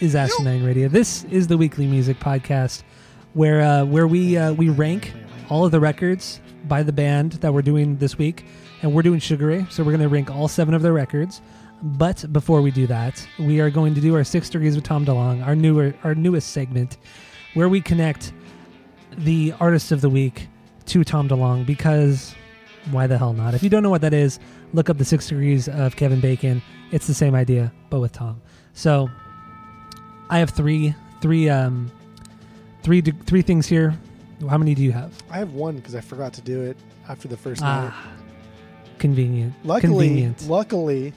Is Asinine Radio. This is the weekly music podcast where uh, where we uh, we rank all of the records by the band that we're doing this week, and we're doing Sugar Ray, so we're going to rank all seven of their records. But before we do that, we are going to do our six degrees with Tom DeLonge, our newer our newest segment, where we connect the artist of the week to Tom DeLonge because why the hell not? If you don't know what that is, look up the six degrees of Kevin Bacon. It's the same idea, but with Tom. So I have three, three, um, three, three things here. How many do you have? I have one because I forgot to do it after the first night. Ah, convenient. Luckily, convenient. luckily,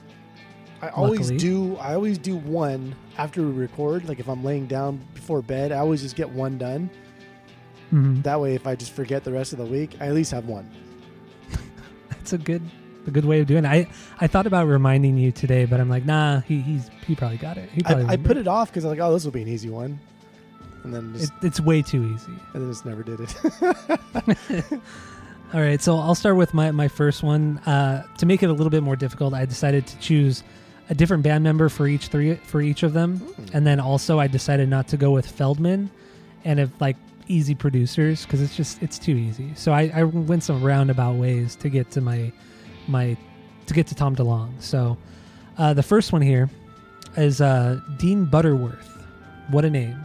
I always Luckily. do. I always do one after we record. Like if I'm laying down before bed, I always just get one done. Mhm. That way, if I just forget the rest of the week, I at least have one. That's a good, a good way of doing it. I, I thought about reminding you today, but I'm like, nah, he, he's, he probably got it. He I, probably I put it off because I was like, oh, this will be an easy one, and then just, It, it's way too easy. and then just never did it. All right, so I'll start with my, my first one. Uh, to make it a little bit more difficult, I decided to choose a different band member for each three for each of them, and then also I decided not to go with Feldmann and if like easy producers because it's just it's too easy. So I, I went some roundabout ways to get to my my to get to Tom DeLonge. So uh, the first one here is uh, Dean Butterworth. What a name!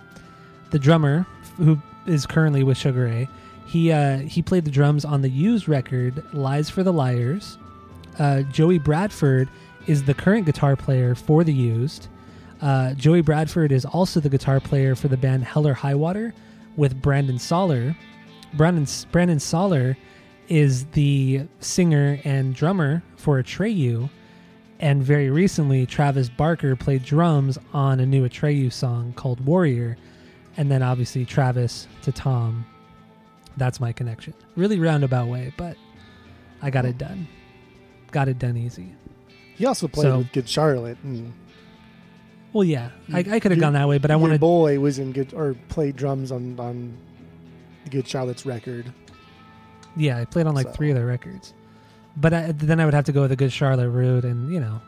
The drummer who is currently with Sugar Ray. He uh, he played the drums on the used record "Lies for the Liars." Uh, Joey Bradford is the current guitar player for the used. Uh, Joey Bradford is also the guitar player for the band Hell or Highwater with Brandon Saller. Brandon Brandon Saller is the singer and drummer for Atreyu, and very recently Travis Barker played drums on a new Atreyu song called Warrior, and then obviously Travis to Tom. That's my connection. Really roundabout way, but I got it done. Got it done easy. he also played So- with Good Charlotte. And Well, yeah, I, I could have gone that way, but I wanted. boy was in good or played drums on on Good Charlotte's record. Yeah, I played on like So- three of their records, but I, then I would have to go with the Good Charlotte route, and you know,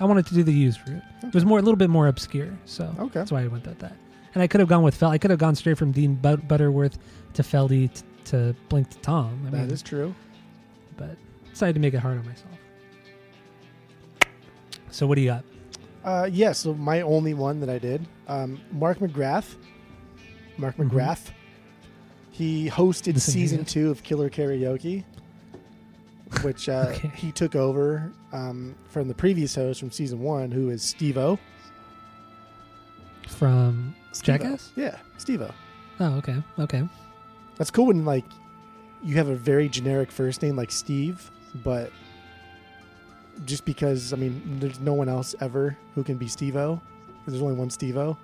I wanted to do the used route. It was more a little bit more obscure, so Okay. that's why I went with that. And I could have gone with Fel. I could have gone straight from Dean But- Butterworth to Feldy t- to Blink to Tom. I That mean, is true. but decided to make it hard on myself. So what do you got? Uh, yeah, so my only one that I did, um, Mark McGrath. Mark Mhm. McGrath. He hosted season two of Killer Karaoke, which uh, Okay. he took over um, from the previous host from season one, who is Steve-O. From Steve-O. Jackass? Yeah, Steve-O. Oh, okay, okay. That's cool when like you have a very generic first name like Steve, but just because I mean there's no one else ever who can be Steve-O. There's only one Steve-O.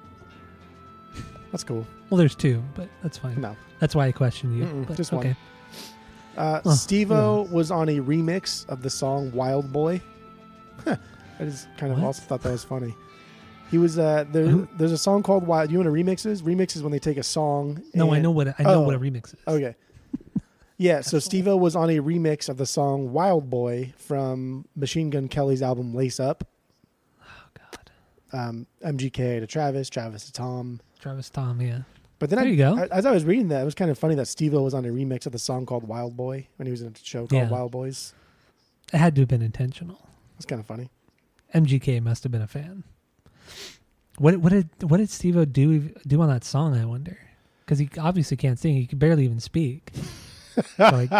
That's cool. Well, there's two, but that's fine. No. That's why I questioned you. Mm-mm, but, just one. okay. Uh, Oh, Steve-O was on a remix of the song Wild Boy. I just kind of What? also thought that was funny. He was uh there, Who- there's a song called Wild. Do you know what a remix is? Remix is when they take a song. No, I and- know what I know Oh. what a remix is. Okay. Yeah, so Steve-O was on a remix of the song Wild Boy from Machine Gun Kelly's album Lace Up. Um, MGK to Travis, Travis to Tom. Travis Tom. Yeah. But then There I, you go. I- as I was reading that, it was kind of funny that Steve-O was on a remix of the song called Wild Boy when he was in a show called Yeah. Wild Boys. It had to have been intentional. It's kind of funny. MGK must have been a fan. What what did what did Steve-O do do on that song? I wonder because he obviously can't sing. He could barely even speak. like,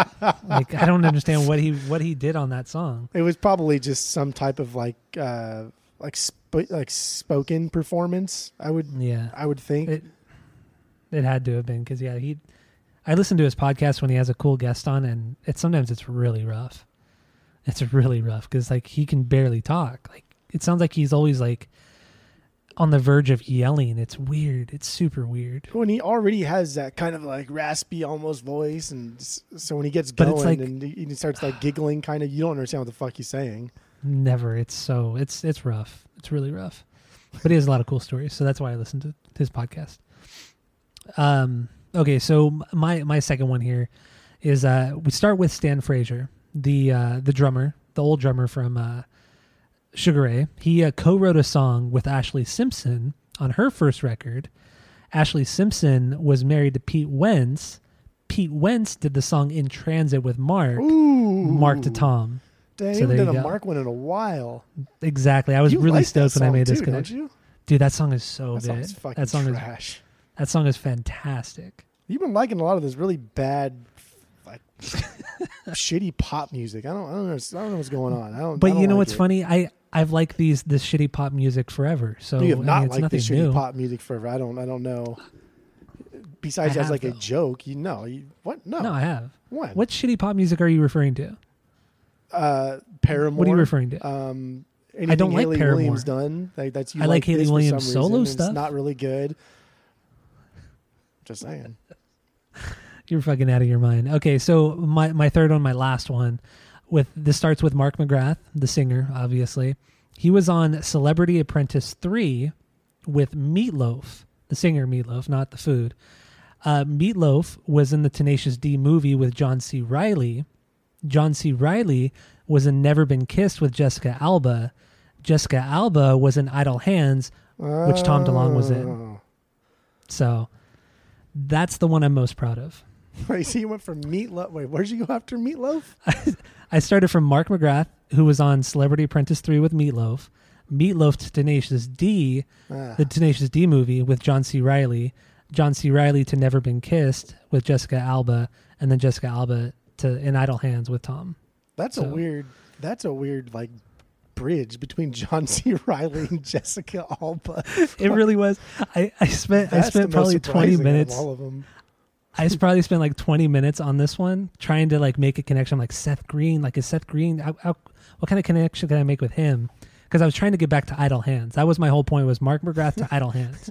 like I don't understand what he what he did on that song. It was probably just some type of like uh like sp- like spoken performance. I would Yeah, I would think. it it had to have been because yeah he. I listen to his podcast when he has a cool guest on, and it sometimes it's really rough. It's really rough because like he can barely talk. Like it sounds like he's always like on the verge of yelling. It's weird. It's super weird. when he already has that kind of like raspy almost voice, and so when he gets But going like- and he starts like giggling, kind of, you don't understand what the fuck he's saying. Never. It's so it's it's rough. It's really rough. But he has a lot of cool stories, so that's why I listen to his podcast. Um. Okay, so my my second one here is uh we start with Stan Frazier, the uh the drummer, the old drummer from uh Sugar Ray. He uh, co-wrote a song with Ashlee Simpson on her first record. Ashlee Simpson was married to Pete Wentz. Pete Wentz did the song "In Transit" with Mark. Ooh, Mark to Tom. Dang, So there you a go. Mark one in a while. Exactly. I was You really that stoked when I song made this too, you? Dude, that song is so That good. song's fucking That song is trash. that song is fantastic. You've been liking a lot of this really bad, like shitty pop music. I don't, I don't know, I don't know what's going on. I don't. But I don't you know like what's it. funny? I I've liked these this shitty pop music forever. So You have I mean, not it's liked nothing this shitty new. pop music forever. I don't. I don't know. Besides, I as have, like a though. joke, you know, you, what? No, No, I have. when? What shitty pop music are you referring to? Uh, Paramore. What are you referring to? Um, I don't anything like Hayley Paramore. Williams done. Like, that's you I like Hayley Williams solo stuff. It's not really good. Just saying. You're fucking out of your mind. Okay, so my my third one, my last one, with this starts with Mark McGrath, the singer, obviously. He was on Celebrity Apprentice three with Meatloaf, the singer Meatloaf, not the food. Uh, Meatloaf was in the Tenacious D movie with John C. Reilly. John C. Reilly was in Never Been Kissed with Jessica Alba. Jessica Alba was in Idle Hands, Which Tom DeLonge was in. Oh. so that's the one I'm most proud of. Wait, so you went from Meatloaf. Wait, where'd you go after Meatloaf? I started from Mark McGrath, who was on Celebrity Apprentice 3 with Meatloaf, Meatloaf to Tenacious D, Ah, the Tenacious D movie with John C. Reilly, John C. Reilly to Never Been Kissed with Jessica Alba, and then Jessica Alba to In Idle Hands with Tom. that's a weird. That's a weird like bridge between John C. Reilly and Jessica Alba. It really was. I, I spent I spent probably 20 surprising of minutes. all of them. I probably spent like 20 minutes on this one trying to like make a connection. I'm like Seth Green, like is Seth Green? How, how, what kind of connection can I make with him? Because I was trying to get back to Idle Hands. That was my whole point. Was Mark McGrath to Idle Hands?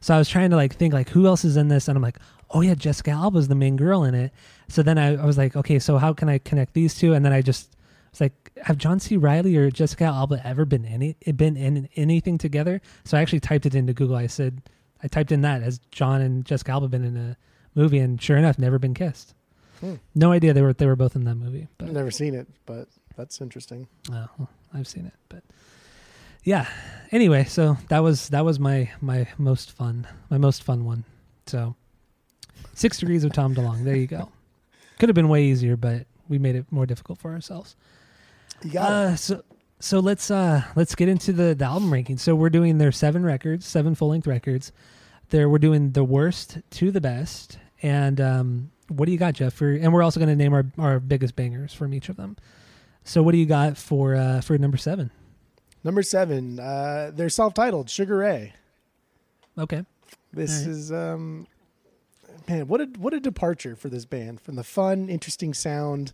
So I was trying to like think like who else is in this, and I'm like, oh yeah, Jessica Alba Alba's the main girl in it. So then I, I was like, okay, so how can I connect these two? And then I just was like, have John C. Reilly or Jessica Alba ever been any been in anything together? So I actually typed it into Google. I said, I typed in that as John and Jessica Alba been in a movie, and sure enough, never been kissed. Hmm. No idea they were they were both in that movie, but I've never seen it, but that's interesting. Oh, well, I've seen it, but yeah. Anyway, so that was that was my my most fun my most fun one. So six degrees of Tom DeLonge. There you go. Could have been way easier, but we made it more difficult for ourselves. You got it. Uh, so so let's uh let's get into the, the album ranking. So we're doing their seven records, seven full length records. There we're doing the worst to the best. And um, what do you got, Jeff? For, and we're also going to name our our biggest bangers from each of them. So what do you got for uh, for number seven? Number seven, uh, they're self-titled Sugar Ray. Okay. This right. is um, man, what a what a departure for this band from the fun, interesting sound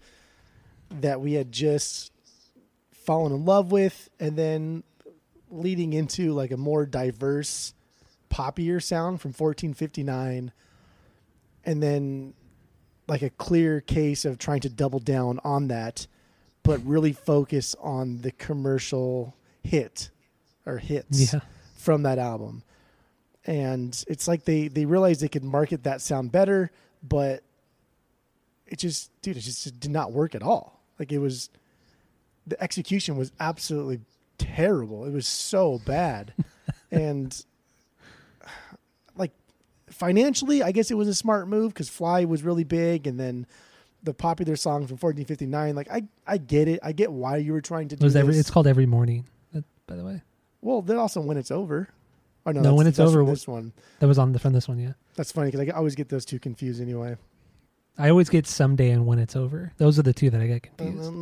that we had just fallen in love with, and then leading into like a more diverse, poppier sound from 1459, and then like a clear case of trying to double down on that, but really focus on the commercial hit or hits Yeah. from that album. And it's like they they realized they could market that sound better, but it just dude, it just did not work at all. Like it was the execution was absolutely terrible. It was so bad. and like financially, I guess it was a smart move cuz Fly was really big and then the popular song from 1459 like I I get it. I get why you were trying to It do was this. every. It's called every morning. That, by the way, Well, then also when it's over. Oh no, No, When It's Over This one. that was on the from this one. Yeah. That's funny because I always get those two confused anyway. I always get someday and when it's over. Those are the two that I get confused.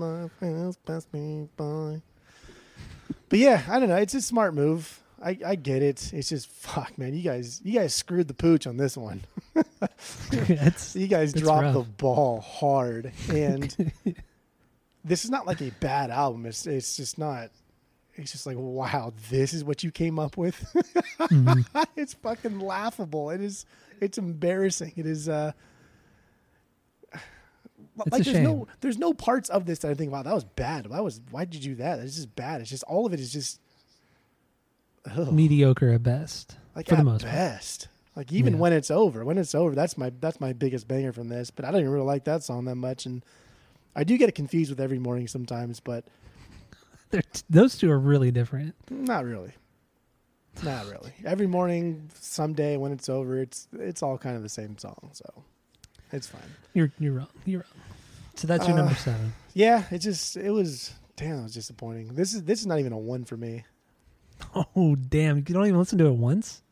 But yeah, I don't know. It's a smart move. I, I get it. It's just fuck, man. You guys, you guys screwed the pooch on this one. it's You guys It's dropped rough. the ball hard, and this is not like a bad album. It's it's just not. It's just like, wow, this is what you came up with. Mhm. it's fucking laughable. It is. It's embarrassing. It is. uh It's like a there's no shame. there's no parts of this that I think wow that was bad. That was why did you do that? It's just bad. It's just all of it is just ugh, Mediocre at best. like for the at most part. best. Like even Yeah. when it's over, when it's over, that's my that's my biggest banger from this. But I don't even really like that song that much, and I do get it confused with every morning sometimes, but those two are really different. not really. Not really. Every morning, someday when it's over, it's it's all kind of the same song, so it's fine. You're you're wrong. You're wrong. So that's your Uh, number seven. Yeah, it just it was damn, it was disappointing. This is this is not even a one for me. Oh damn! You don't even listen to it once.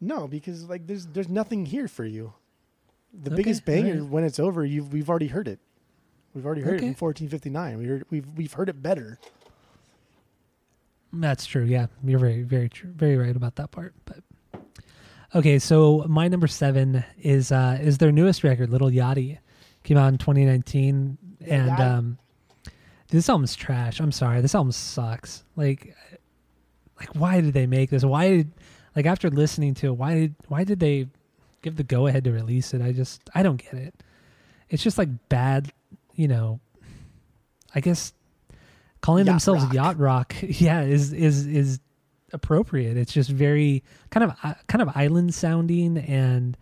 No, because like there's there's nothing here for you. The Okay, biggest banger alright. when it's over, you have we've already heard it. We've already heard Okay. it in 1459. We heard we've we've heard it better. That's true. Yeah, you're very, very true, very right about that part. But okay, so my number seven is uh is their newest record, Little Yachty, came out in 2019, Lil and Yachty. um, this album's trash. I'm sorry, this album sucks. Like, like why did they make this? Why did like after listening to it, why did why did they give the go ahead to release it? I just I don't get it. It's just like bad, you know. I guess calling Yacht themselves rock. yacht rock, yeah, is is is appropriate. It's just very kind of uh, kind of island sounding and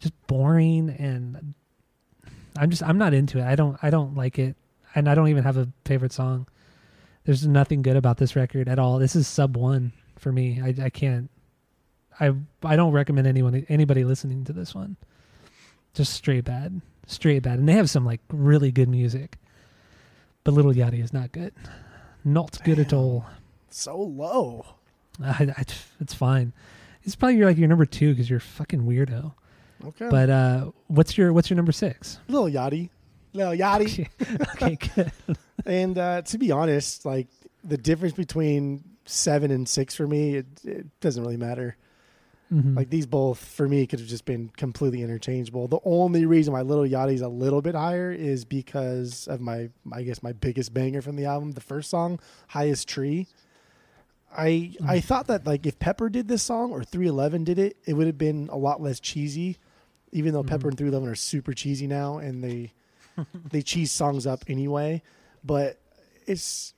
just boring and I'm just I'm not into it. I don't I don't like it and I don't even have a favorite song. There's nothing good about this record at all. This is sub 1 for me. I I can't I I don't recommend anyone anybody listening to this one. Just straight bad. Straight bad. And they have some like really good music. But Little Yachty is not good. Not good at all. So low. I, I, it's fine. It's probably your, like your number two because you're a fucking weirdo. Okay. But uh, what's your what's your number six? Little Yachty. Little Yachty. okay, good. and uh, to be honest, like the difference between seven and six for me, it, it doesn't really matter. Mhm. Like these both for me could have just been completely interchangeable. The only reason why Little Yachty's a little bit higher is because of my, I guess, my biggest banger from the album, the first song, "Highest Tree." I I thought that like if Pepper did this song or 311 did it, it would have been a lot less cheesy. Even though Pepper and 311 are super cheesy now, and they they cheese songs up anyway, but it's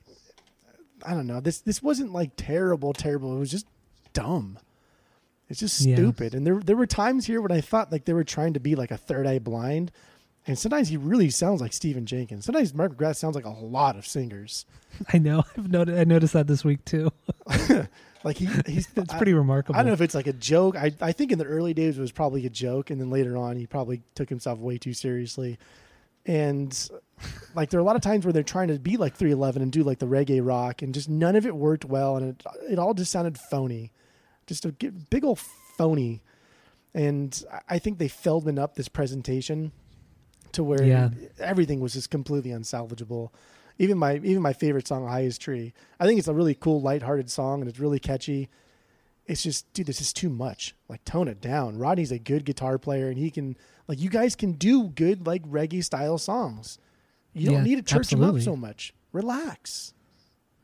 I don't know. This this wasn't like terrible, terrible. It was just dumb. It's just Yeah. stupid. And there there were times here when I thought like they were trying to be like a third eye blind. And sometimes he really sounds like Stephan Jenkins. Sometimes Mark McGrath sounds like a lot of singers. I know. I've noticed. I noticed that this week too. Like he he's It's I- pretty remarkable. I don't know if it's like a joke. I, I think in the early days it was probably a joke, and then later on he probably took himself way too seriously. And like there are a lot of times where they're trying to be like 311 and do like the reggae rock, and just none of it worked well, and it it all just sounded phony, just a big old phony. And I- think they Feldman up this presentation to where Yeah. everything was just completely unsalvageable. Even my even my favorite song, "Highest Tree," I think it's a really cool, lighthearted song, and it's really catchy. It's just, dude, this is too much. Like, tone it down. Rodney's a good guitar player, and he can, like, you guys can do good, like, reggae style songs. You Yeah, don't need to church them up so much. Relax.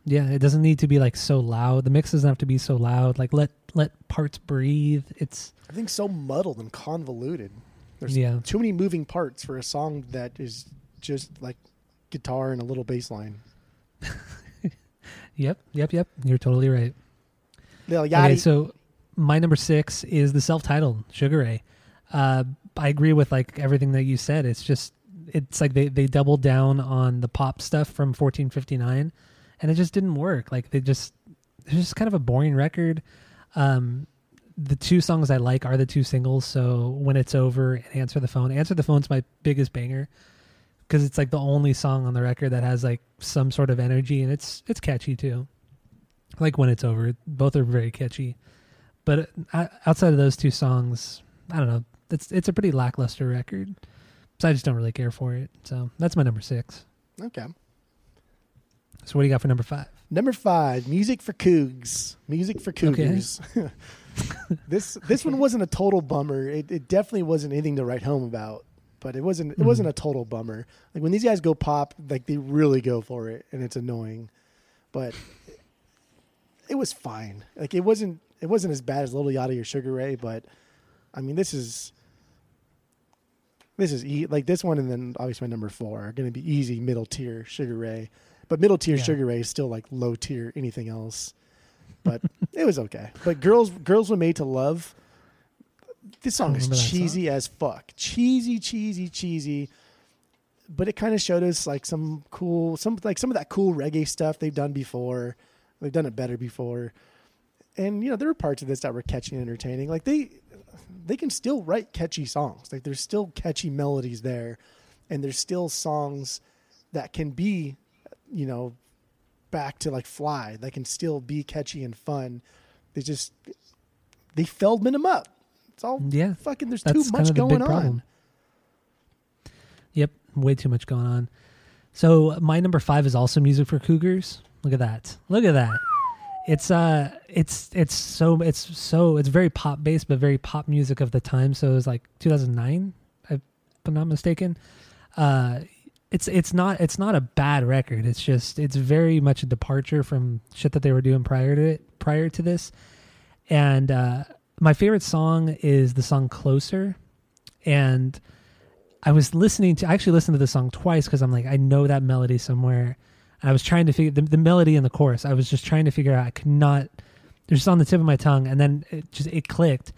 Yeah, it doesn't need to be like so loud. The mix doesn't have to be so loud. Like let let parts breathe. It's I think so muddled and convoluted. There's Yeah. too many moving parts for a song that is just like guitar and a little bass line. yep, yep, yep. You're totally right. Lil Okay, so my number six is the self-titled Sugar Ray. Uh, I agree with like everything that you said. It's just it's like they they doubled down on the pop stuff from 1459, and it just didn't work. Like they just it's just kind of a boring record. Um, the two songs I like are the two singles. So when it's over and answer the phone. Answer the phone's my biggest banger because it's like the only song on the record that has like some sort of energy and it's it's catchy too. Like when it's over, both are very catchy. But uh, outside of those two songs, I don't know. It's it's a pretty lackluster record. So I just don't really care for it. So that's my number six. okay. So what do you got for number five? Number five, music for Cougs. Music for Cougars. this this one wasn't a total bummer. It, it definitely wasn't anything to write home about. But it wasn't it Mhm. wasn't a total bummer. Like when these guys go pop, like they really go for it, and it's annoying. But it was fine. Like it wasn't it wasn't as bad as Little Yachty or Sugar Ray, but I mean this is this is e- like this one and then obviously my number four are going to be easy middle tier Sugar Ray, but middle tier Yeah. Sugar Ray is still like low tier anything else. But it was okay. But girls girls were made to love. This song is cheesy as fuck. Cheesy, cheesy, cheesy. But it kind of showed us like some cool, some like some of that cool reggae stuff they've done before. They've done it better before, and you know there were parts of this that were catchy and entertaining. Like they, they can still write catchy songs. Like there's still catchy melodies there, and there's still songs that can be, you know, back to like fly. They can still be catchy and fun. They just they Feldman them up. It's all Yeah, fucking. There's too kind much of going on. problem. Yep, way too much going on. So my number five is also music for cougars. Look at that. Look at that. It's uh, it's it's so it's so it's very pop based, but very pop music of the time. So it was like 2009, if I'm not mistaken. Uh, it's it's not it's not a bad record. It's just it's very much a departure from shit that they were doing prior to it prior to this. And uh, my favorite song is the song "Closer," and I was listening to I actually listened to the song twice because I'm like I know that melody somewhere. And I was trying to figure the, the melody and the chorus. I was just trying to figure out. I could not. They're just on the tip of my tongue, and then it just it clicked.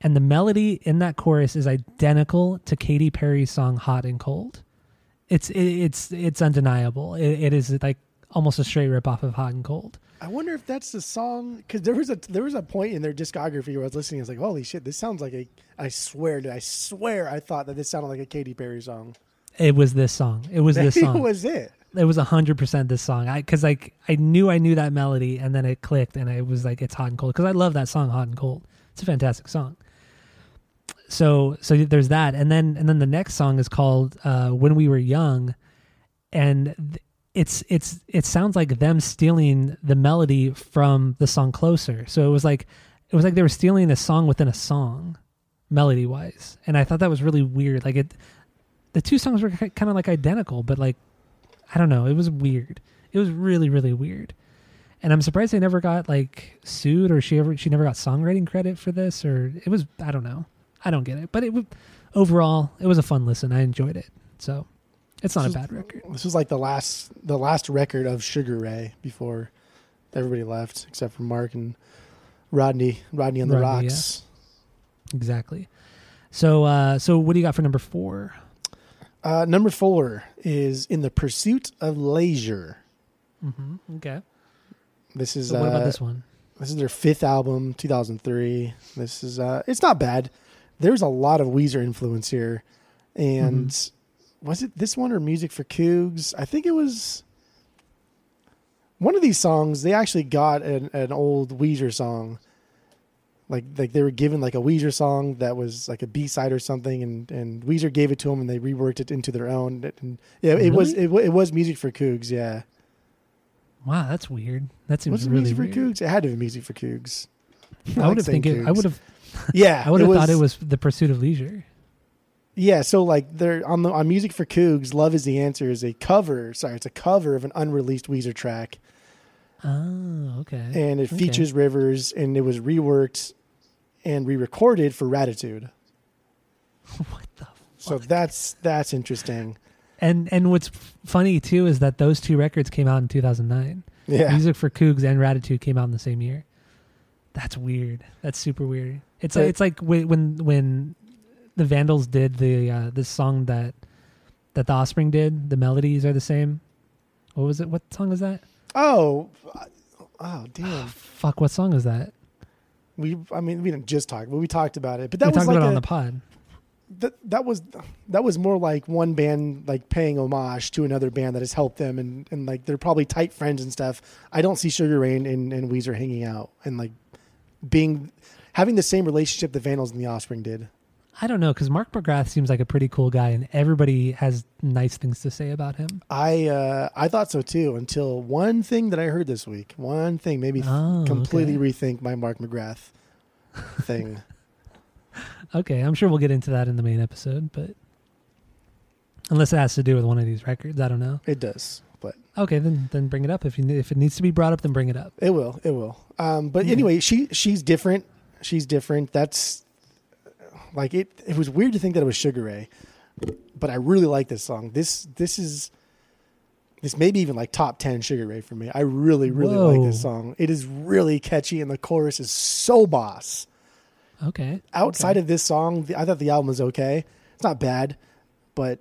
And the melody in that chorus is identical to Katy Perry's song "Hot and Cold." It's it, it's it's undeniable. It, it is like almost a straight rip off of "Hot and Cold." I wonder if that's the song because there was a there was a point in their discography where I was listening. I was like, "Holy shit, this sounds like a." I swear, to I swear, I thought that this sounded like a Katy Perry song. It was this song. It was this song. it was it. it was a hundred percent this song. I because like I knew I knew that melody, and then it clicked, and it was like it's hot and cold because I love that song, hot and cold. It's a fantastic song. So so there's that, and then and then the next song is called uh, "When We Were Young," and it's it's it sounds like them stealing the melody from the song "Closer." So it was like it was like they were stealing a song within a song, melody wise, and I thought that was really weird. Like it, the two songs were kind of like identical, but like I don't know. It was weird. It was really, really weird. And I'm surprised they never got like sued or she ever she never got songwriting credit for this or it was I don't know. I don't get it. But it w- overall it was a fun listen. I enjoyed it. So it's not a This was- bad record. This was like the last the last record of Sugar Ray before everybody left except for Mark and Rodney. Rodney on the Rodney, yeah. Rocks. Exactly. So uh so what do you got for number 4? Uh, number four is in the pursuit of leisure. Mm-hmm. Okay. This is So what about uh, this one? This is their fifth album, 2003. This is uh it's not bad. There's a lot of Weezer influence here. And Mm-hmm. was it this one or Music for Cougs? I think it was one of these songs. They actually got an, an old Weezer song. Like like they were given like a Weezer song that was like a B side or something, and, and Weezer gave it to them, and they reworked it into their own. And yeah, it was it, it was Music for Cougs. Yeah, Wow, that's weird. That seems was it really Music weird. for Cougs? It had to be Music for Cougs. I like would have think it, I would have Yeah, I would have thought it was the pursuit of leisure. Yeah, so like they're on the on Music for Cougs, "Love Is the Answer" is a cover. Sorry, it's a cover of an unreleased Weezer track, Oh, okay. and it Okay. features Rivers, and it was reworked and re-recorded for Raditude. what the So that's that's interesting. And and what's funny too is that those two records came out in 2009. Yeah, Music for Cougs and Raditude came out in the same year. That's weird. That's super weird. It's But- like it's like when when when the Vandals did the uh, this song that that the Offspring did. The melodies are the same. What was it? What song was that? Oh, oh, damn. Fuck, what song is that? We, I mean, we didn't just talk, but we talked about it. But we that was talked like a, on the pod. that, that was that was more like one band like paying homage to another band that has helped them and, and like they're probably tight friends and stuff. I don't see Sugar Ray and, and, and Weezer hanging out and like being having the same relationship the Vandals and the Offspring did. I don't know because Mark McGrath seems like a pretty cool guy, and everybody has nice things to say about him. I uh, I thought so too until one thing that I heard this week. One thing made me Oh, completely okay. rethink my Mark McGrath thing. Okay, I'm sure we'll get into that in the main episode, but unless it has to do with one of these records, I don't know. it does, but Okay, then then bring it up if you if it needs to be brought up, then bring it up. It will. It will. Um, but anyway, she she's different. She's different. That's like it. It was weird to think that it was Sugar Ray, but I really like this song. This this is this maybe even like top ten Sugar Ray for me. I really really like this song. It is really catchy, and the chorus is so boss. Okay. Outside Okay. of this song, the, I thought the album was okay. It's not bad, but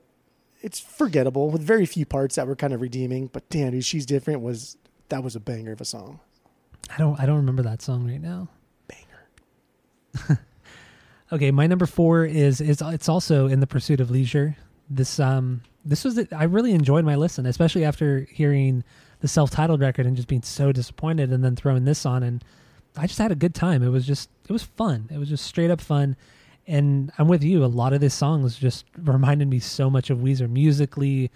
it's forgettable with very few parts that were kind of redeeming. But damn, dude, she's different. Was that was a banger of a song. I don't I don't remember that song right now. Okay, my number four is is it's also in the pursuit of leisure. This um this was I really enjoyed my listen, especially after hearing the self titled record and just being so disappointed, and then throwing this on, and I just had a good time. It was just it was fun. It was just straight up fun, and I'm with you. A lot of these songs just reminded me so much of Weezer musically,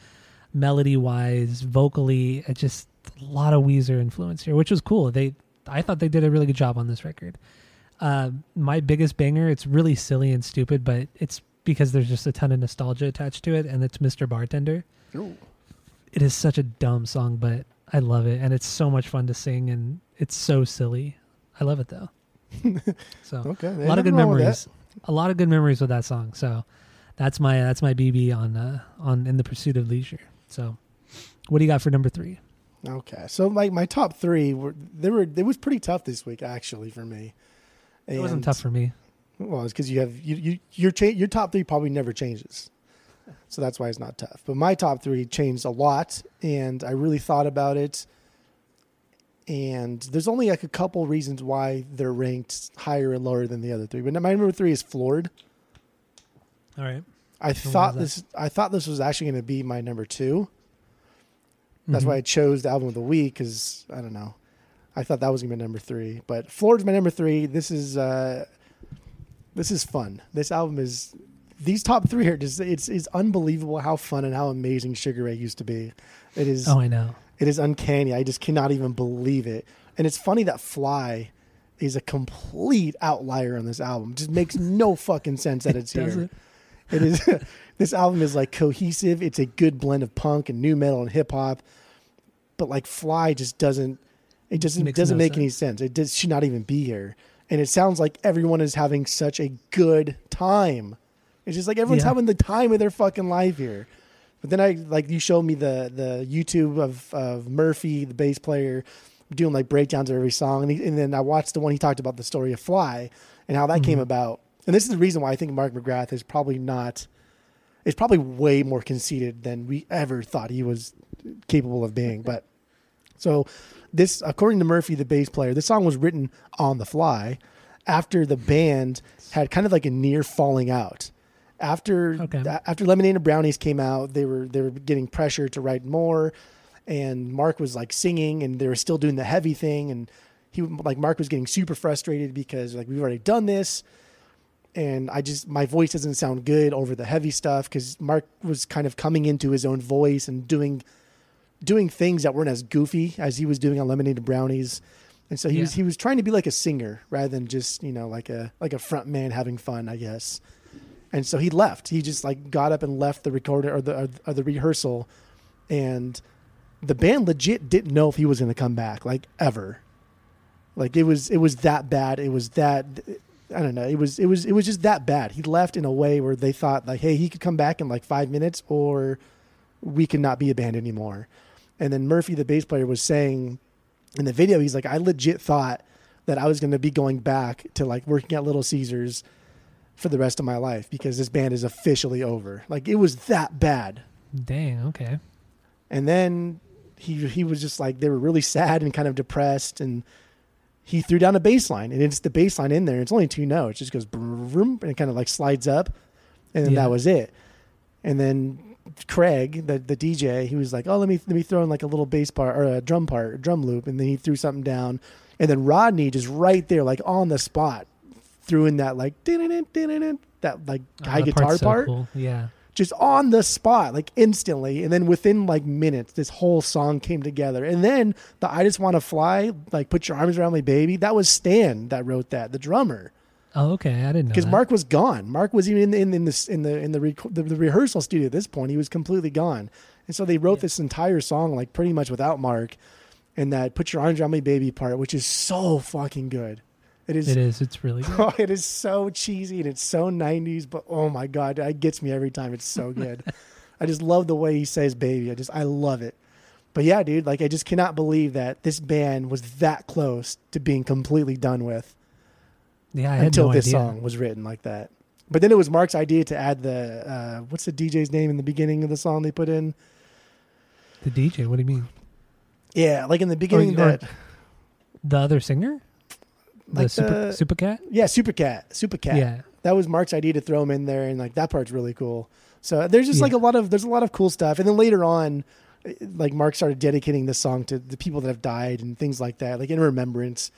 melody wise, vocally. It just a lot of Weezer influence here, which was cool. They I thought they did a really good job on this record. Uh, my biggest banger, it's really silly and stupid, but it's because there's just a ton of nostalgia attached to it, and it's Mr. Bartender. It is such a dumb song, but I love it, and it's so much fun to sing, and it's so silly. I love it though. so Okay, a lot of good memories. A lot of good memories with that song. So that's my that's my BB on uh, on in the pursuit of leisure. So what do you got for number three? Okay, so like my top three were they were it was pretty tough this week actually for me. It wasn't tough for me. Well, it's because you have you, you your cha- your top three probably never changes, so that's why it's not tough. But my top three changed a lot, and I really thought about it. And there's only like a couple reasons why they're ranked higher and lower than the other three. But my number three is floored. All right. I why thought this. I thought this was actually going to be my number two. That's Mhm. why I chose the album of the week because I don't know. I thought that was gonna be number three, but Floored's my number three. This is uh, this is fun. This album is these top three are just it's it's unbelievable how fun and how amazing Sugar Ray used to be. It is Oh, I know. it is uncanny. I just cannot even believe it. And it's funny that Fly is a complete outlier on this album. Just makes no fucking sense that it's Does here. it? It is. this album is like cohesive. It's a good blend of punk and nu metal and hip hop, but like Fly just doesn't. It doesn't Makes doesn't no make any sense. It does, should not even be here. And it sounds like everyone is having such a good time. It's just like everyone's Yeah. having the time of their fucking life here. But then I like you showed me the the YouTube of of Murphy, the bass player, doing like breakdowns of every song, and, he, and then I watched the one he talked about the story of Fly and how that came Mhm. about. And this is the reason why I think Mark McGrath is probably not. Is probably way more conceited than we ever thought he was capable of being. But so this, according to Murphy, the bass player, this song was written on the fly after the band had kind of like a near falling out. After Okay. after Lemonade and Brownies came out, they were they were getting pressure to write more, and Mark was like singing, and they were still doing the heavy thing, and he like Mark was getting super frustrated because like we've already done this, and I just my voice doesn't sound good over the heavy stuff because Mark was kind of coming into his own voice and doing doing things that weren't as goofy as he was doing on Lemonade and Brownies. And so he was he was trying to be like a singer rather than just, you know, like a like a front man having fun, I guess. And so he left. He just like got up and left the recorder or the or, or the rehearsal and the band legit didn't know if he was going to come back like ever. Like it was it was that bad. It was that I don't know. It was it was it was just that bad. He left in a way where they thought like, hey, he could come back in like five minutes, or we could not be a band anymore. And then Murphy, the bass player, was saying in the video, he's like, I legit thought that I was going to be going back to like working at Little Caesars for the rest of my life because this band is officially over. Like it was that bad. Dang. Okay. And then he he was just like they were really sad and kind of depressed and he threw down a bass line and it's the bass line in there. It's only two notes. It just goes vroom, and it kind of like slides up and then Yeah. that was it. And then Craig, the the DJ, he was like, "Oh, let me let me throw in like a little bass part or a drum part, a drum loop," and then he threw something down. And then Rodney just right there, like on the spot, threw in that like that like Oh, high that guitar so part cool. Yeah. just on the spot, like instantly. And then within like minutes, this whole song came together. And then the I Just Want to Fly, like Put Your Arms Around Me Baby, that was Stan that wrote that, the drummer. Oh, okay. I didn't know Because. Mark was gone. Mark was even in, in, in, this, in the in the, rec- the the rehearsal studio at this point. He was completely gone. And so they wrote Yeah. this entire song like pretty much without Mark, and that "Put Your Arms Around Me, Baby" part, which is so fucking good. It is. It is. It's really good. Oh, it is so cheesy and it's so 90s, but oh my god, it gets me every time. It's so good. I just love the way he says "baby." I just I love it. But yeah, dude, like I just cannot believe that this band was that close to being completely done with Yeah, I had until no this idea. song was written like that. But then it was Mark's idea to add the uh, what's the DJ's name in the beginning of the song they put in? The DJ. What do you mean? Yeah, like in the beginning or- that The other singer? The Like super the- super cat? yeah, Supercat, Supercat. Yeah. that was Mark's idea to throw him in there, and like that part's really cool. So there's just like a lot of there's a lot of cool stuff, and then later on, like Mark started dedicating this song to the people that have died and things like that, like in remembrance.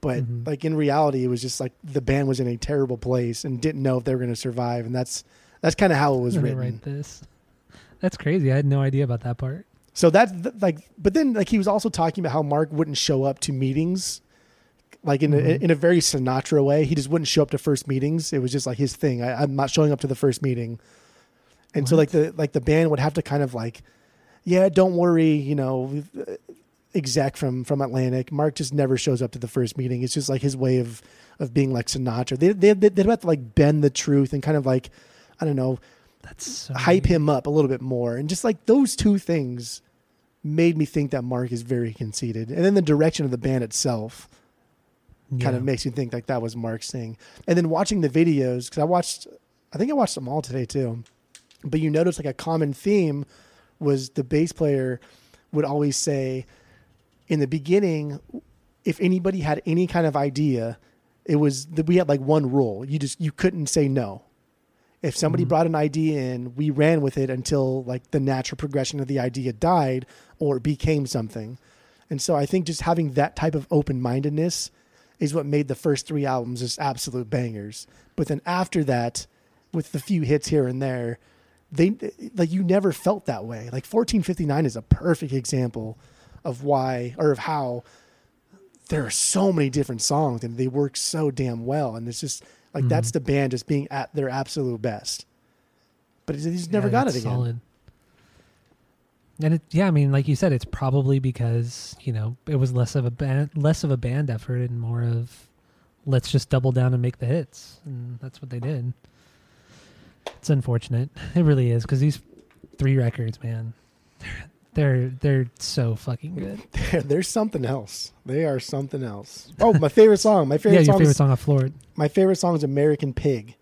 But Mhm. like in reality, it was just like the band was in a terrible place and didn't know if they were going to survive, and that's that's kind of how it was written. write this. That's crazy. I had no idea about that part. So that's th- like, but then like he was also talking about how Mark wouldn't show up to meetings, like in a, Mhm. in a very Sinatra way. He just wouldn't show up to first meetings. It was just like his thing. I, I'm not showing up to the first meeting, and so like the like the band would have to kind of like, yeah, don't worry, you know, exec from from Atlantic. Mark just never shows up to the first meeting. It's just like his way of of being like Sinatra. They they they'd have to like bend the truth and kind of like, I don't know, That's so hype weird. him up a little bit more. And just like those two things made me think that Mark is very conceited. And then the direction of the band itself kind of makes me think like that was Mark's thing. And then watching the videos, because I watched, I think I watched them all today too. But you notice like a common theme was the bass player would always say in the beginning, if anybody had any kind of idea, it was that we had like one rule. You just you couldn't say no. If somebody Mhm. brought an idea in, we ran with it until like the natural progression of the idea died or became something. And so I think just having that type of open mindedness is what made the first three albums just absolute bangers. But then after that, with the few hits here and there, they like you never felt that way. Like 1459 is a perfect example of why or of how there are so many different songs and they work so damn well. And it's just like Mhm. that's the band just being at their absolute best. But he's he's never Yeah, got it again. Solid. And it, yeah, I mean, like you said, it's probably because you know it was less of a band, less of a band effort, and more of let's just double down and make the hits, and that's what they did. It's unfortunate. It really is because these three records, man, they're they're so fucking good. There's something else. They are something else. Oh, my favorite song. My favorite song. yeah, your song. favorite is, song off Floored. My favorite song is American Pig.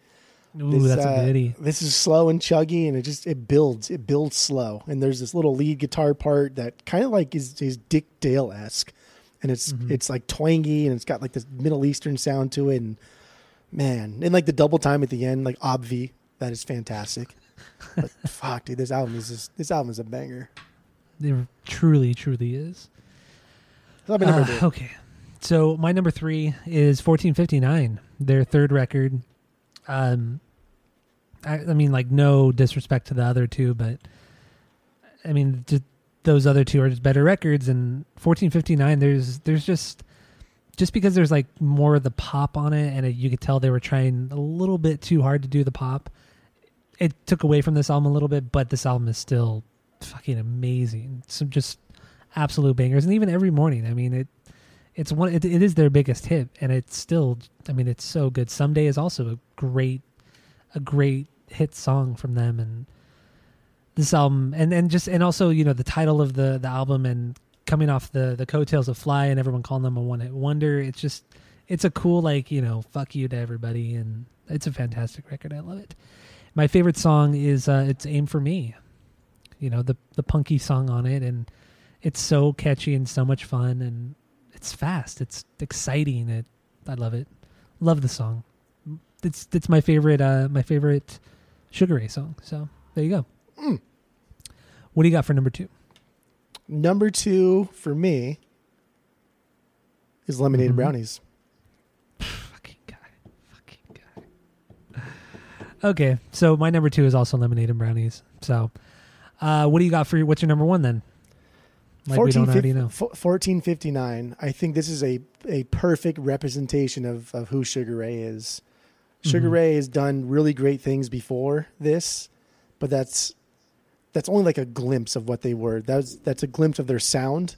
Ooh, This, that's uh, a goodie. This is slow and chuggy, and it just it builds. It builds slow, and there's this little lead guitar part that kind of like is, is Dick Dale esque, and it's Mhm. it's like twangy, and it's got like this Middle Eastern sound to it, and man, and like the double time at the end, like obvi, that is fantastic. But fuck, dude, this album is just, this album is a banger. It truly, truly is. That'll be number Uh, okay. So my number three is 1459, their third record. Um, I, I mean, like no disrespect to the other two, but I mean, just, those other two are just better records. And 1459, there's there's just just because there's like more of the pop on it, and it, you could tell they were trying a little bit too hard to do the pop. It took away from this album a little bit, but this album is still fucking amazing. Some just absolute bangers, and even every morning. I mean, it it's one. It, it is their biggest hit, and it's still. I mean, it's so good. Someday is also a great, a great hit song from them, and this album, and and just and also you know the title of the the album and coming off the the coattails of Fly and everyone calling them a one hit wonder. It's just it's a cool like you know fuck you to everybody, and it's a fantastic record. I love it. My favorite song is uh, it's Aim for Me. You know the the punky song on it, and it's so catchy and so much fun, and it's fast. It's exciting. It I love it. Love the song. It's it's my favorite uh my favorite Sugar Ray song. So there you go. Mm. What do you got for number two? Number two for me is Lemonade Mhm. Brownies. Fucking guy. Fucking guy. Okay, so my number two is also lemonade and brownies. So, uh, what do you got for your, what's your number one then? Like we don't already know. 1459. I think this is a, a perfect representation of, of who Sugar Ray is. Sugar Mhm. Ray has done really great things before this, but that's that's only like a glimpse of what they were. That's that's a glimpse of their sound,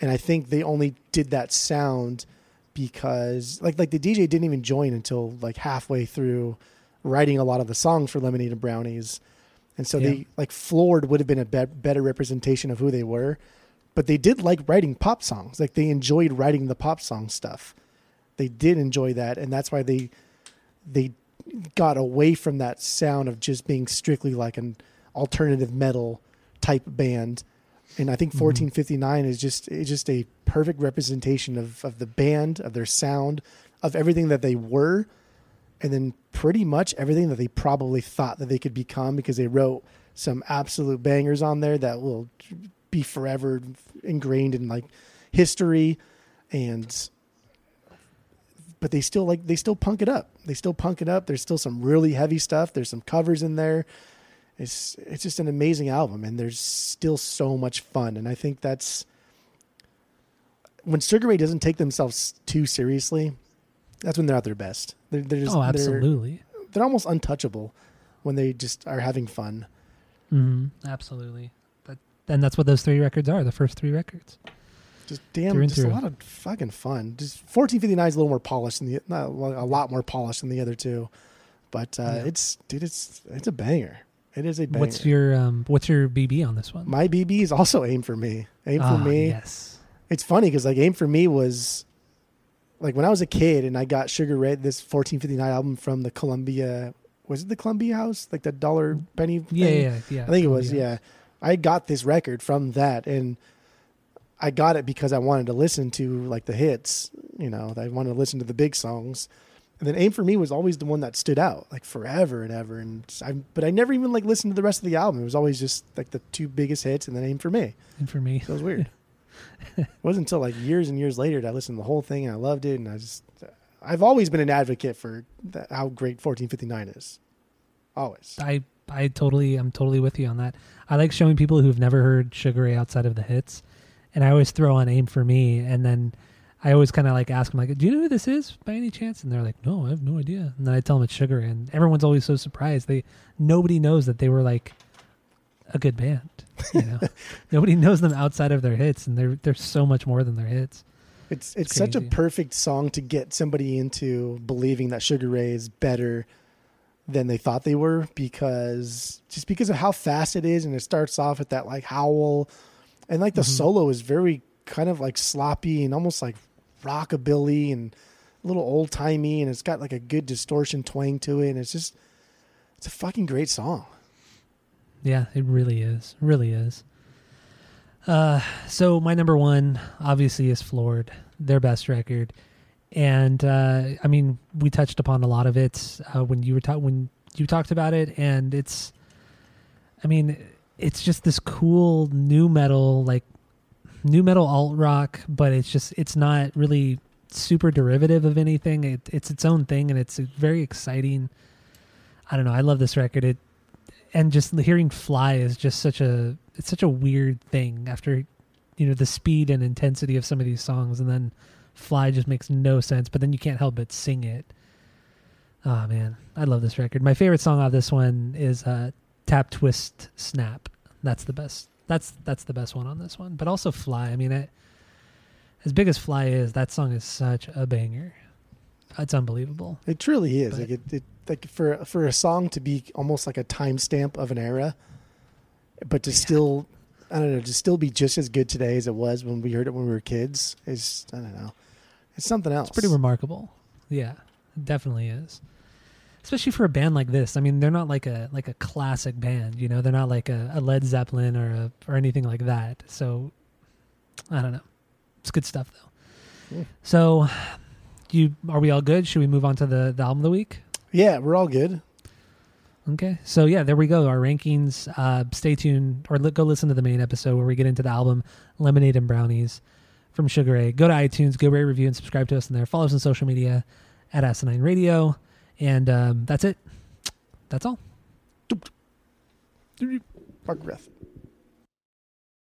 and I think they only did that sound because like like the DJ didn't even join until like halfway through writing a lot of the songs for Lemonade and Brownies, and so Yeah. they like floored would have been a be- better representation of who they were, but they did like writing pop songs. Like they enjoyed writing the pop song stuff. They did enjoy that, and that's why they they got away from that sound of just being strictly like an alternative metal type band. And I think mm-hmm. 1459 is just is just a perfect representation of, of the band, of their sound, of everything that they were, and then pretty much everything that they probably thought that they could become because they wrote some absolute bangers on there that will be forever ingrained in like history and but they still like they still punk it up. They still punk it up. There's still some really heavy stuff. There's some covers in there. It's it's just an amazing album, and there's still so much fun. And I think that's when Sugar Ray doesn't take themselves too seriously. That's when they're at their best. They're, they're just oh, they're, absolutely. they're almost untouchable when they just are having fun. hmm Absolutely. But then that's what those three records are. The first three records. Just damn, Through just a lot of fucking fun. Just 1459 is a little more polished than the not, a lot more polished than the other two, but uh, Yeah. it's dude, it's it's a banger. It is a banger. What's your um? What's your BB on this one? My BB is also aim for me. Aim Ah, for me. Yes. It's funny because like aim for me was like when I was a kid and I got Sugar Ray this 1459 album from the Columbia. Was it the Columbia House? Like the dollar penny? Yeah, thing? yeah, yeah. I think it was, Columbia. yeah. I got this record from that and I got it because I wanted to listen to like the hits, you know, I wanted to listen to the big songs. And then Aim for Me was always the one that stood out like forever and ever and I but I never even like listened to the rest of the album. It was always just like the two biggest hits and then Aim for Me. And for me, So it was weird. it wasn't until like years and years later that I listened to the whole thing and I loved it and I just I've always been an advocate for that, how great 1459 is. Always. I I totally I'm totally with you on that. I like showing people who've never heard Sugar Ray outside of the hits, and I always throw on Aim for Me, and then I always kind of like ask them like, "Do you know who this is by any chance?" And they're like, "No, I have no idea." And then I tell them it's Sugar and everyone's always so surprised. They nobody knows that they were like a good band. You know, nobody knows them outside of their hits, and they're they're so much more than their hits. It's it's such a perfect song to get somebody into believing that Sugar Ray is better than they thought they were because just because of how fast it is and it starts off with that like howl and like the Mhm. solo is very kind of like sloppy and almost like rockabilly and a little old timey and it's got like a good distortion twang to it and it's just it's a fucking great song. Yeah, it really is. Really is. Uh, so my number one obviously is Floored, their best record, and uh, I mean we touched upon a lot of it uh, when you were ta- when you talked about it, and it's, I mean, it's just this cool nu metal like nu metal alt rock, but it's just it's not really super derivative of anything. It, it's its own thing, and it's very exciting. I don't know. I love this record. It and just hearing fly is just such a it's such a weird thing after you know the speed and intensity of some of these songs and then fly just makes no sense but then you can't help but sing it. Oh man. I love this record. My favorite song off this one is uh tap twist snap. That's the best that's that's the best one on this one. But also fly i mean it, as big as fly is that song is such a banger it's unbelievable It truly is. But- like it, it like for for a song to be almost like a timestamp of an era, but to still I don't know, to still be just as good today as it was when we heard it when we were kids is I don't know. It's something else. It's pretty remarkable. Yeah, it definitely is. Especially for a band like this. I mean, they're not like a like a classic band, you know. They're not like a, a Led Zeppelin or a, or anything like that. So I don't know. It's good stuff though. Yeah. So you are we all good? Should we move on to the, the album of the week? yeah, we're all good. Okay. So yeah, there we go. Our rankings. Uh, stay tuned or li- go listen to the main episode where we get into the album Lemonade and Brownies from Sugar Ray. Go to iTunes, go rate, review, and subscribe to us in there. Follow us on social media at Asinine Radio. And um, that's it. That's all. Fuck breath.